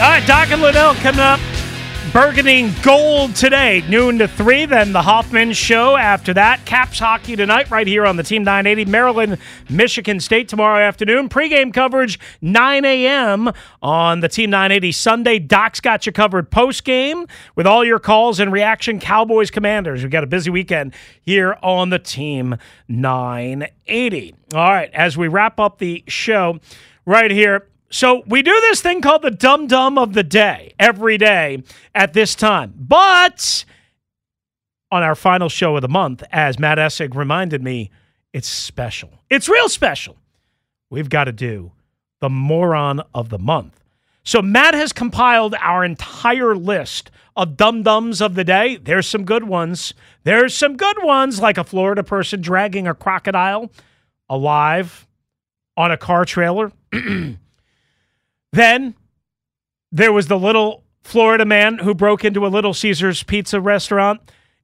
All right, Doc and Liddell coming up. Burgundy Gold today, noon to 3. Then the Hoffman Show after that. Caps hockey tonight, right here on the Team 980. Maryland, Michigan State tomorrow afternoon. Pregame coverage, 9 a.m. on the Team 980 Sunday. Doc's got you covered postgame with all your calls and reaction. Cowboys Commanders. We've got a busy weekend here on the Team 980. All right, as we wrap up the show right here. So we do this thing called the dum dum of the day every day at this time. But on our final show of the month, as Matt Essig reminded me, it's special. It's real special. We've got to do the moron of the month. So Matt has compiled our entire list of dum dums of the day. There's some good ones. There's some good ones, like a Florida person dragging a crocodile alive on a car trailer. Then there was the little Florida man who broke into a Little Caesars pizza restaurant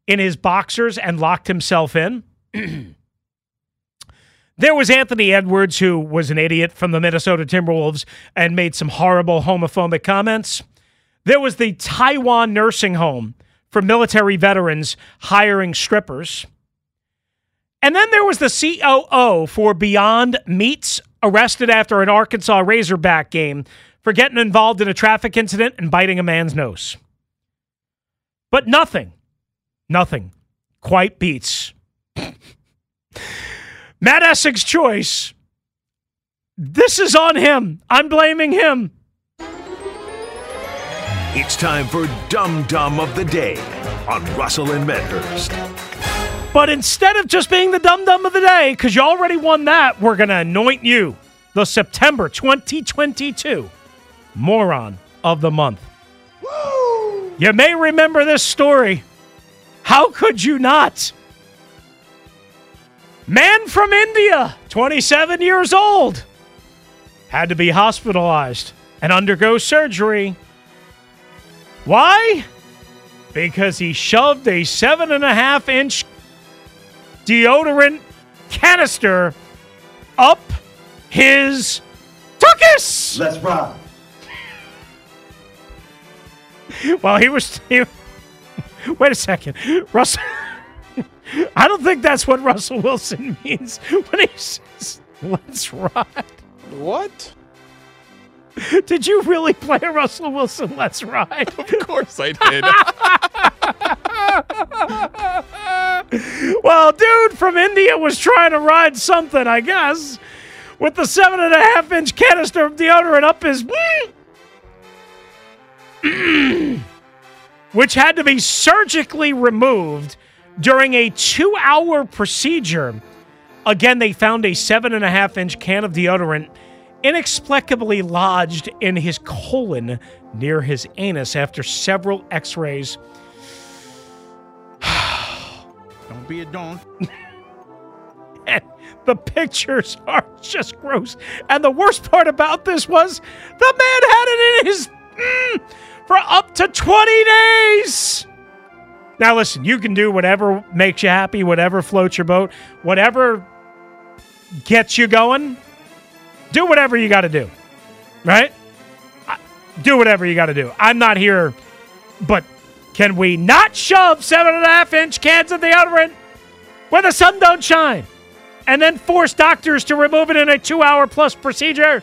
in his boxers and locked himself in. there was Anthony Edwards, who was an idiot from the Minnesota Timberwolves and made some horrible homophobic comments. There was the Taiwan nursing home for military veterans hiring strippers. And then there was the COO for Beyond Meats arrested after an Arkansas Razorback game for getting involved in a traffic incident and biting a man's nose. But nothing, nothing quite beats Matt Essig's choice. This is on him. I'm blaming him. It's time for Dum Dum of the Day on Russell and Medhurst. But instead of just being the dum dum of the day, because you already won that, we're going to anoint you the September 2022 Moron of the Month. Woo! You may remember this story. How could you not? Man from India, 27 years old, had to be hospitalized and undergo surgery. Why? Because he shoved a seven and a half inch deodorant canister up his tuckus. Let's rock. Well, he was. He, wait a second, Russell. I don't think that's what Russell Wilson means when he says "Let's ride." What? Did you really play a Russell Wilson "Let's Ride"? Of course I did. Well, dude from India was trying to ride something, I guess, with the seven and a half inch canister of deodorant up his. which had to be surgically removed during a two hour procedure. Again, they found a seven and a half inch can of deodorant inexplicably lodged in his colon near his anus after several x rays. Don't be a don. And the pictures are just gross. And the worst part about this was the man had it in his mm, for up to 20 days. Now, listen, you can do whatever makes you happy, whatever floats your boat, whatever gets you going. Do whatever you got to do, right? Do whatever you got to do. I'm not here, but can we not shove seven and a half inch cans of deodorant where the sun don't shine and then force doctors to remove it in a two hour plus procedure?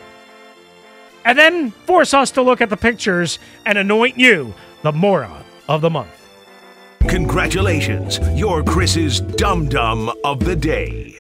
and then force us to look at the pictures and anoint you the moron of the month. Congratulations, you're Chris's Dum Dum of the Day.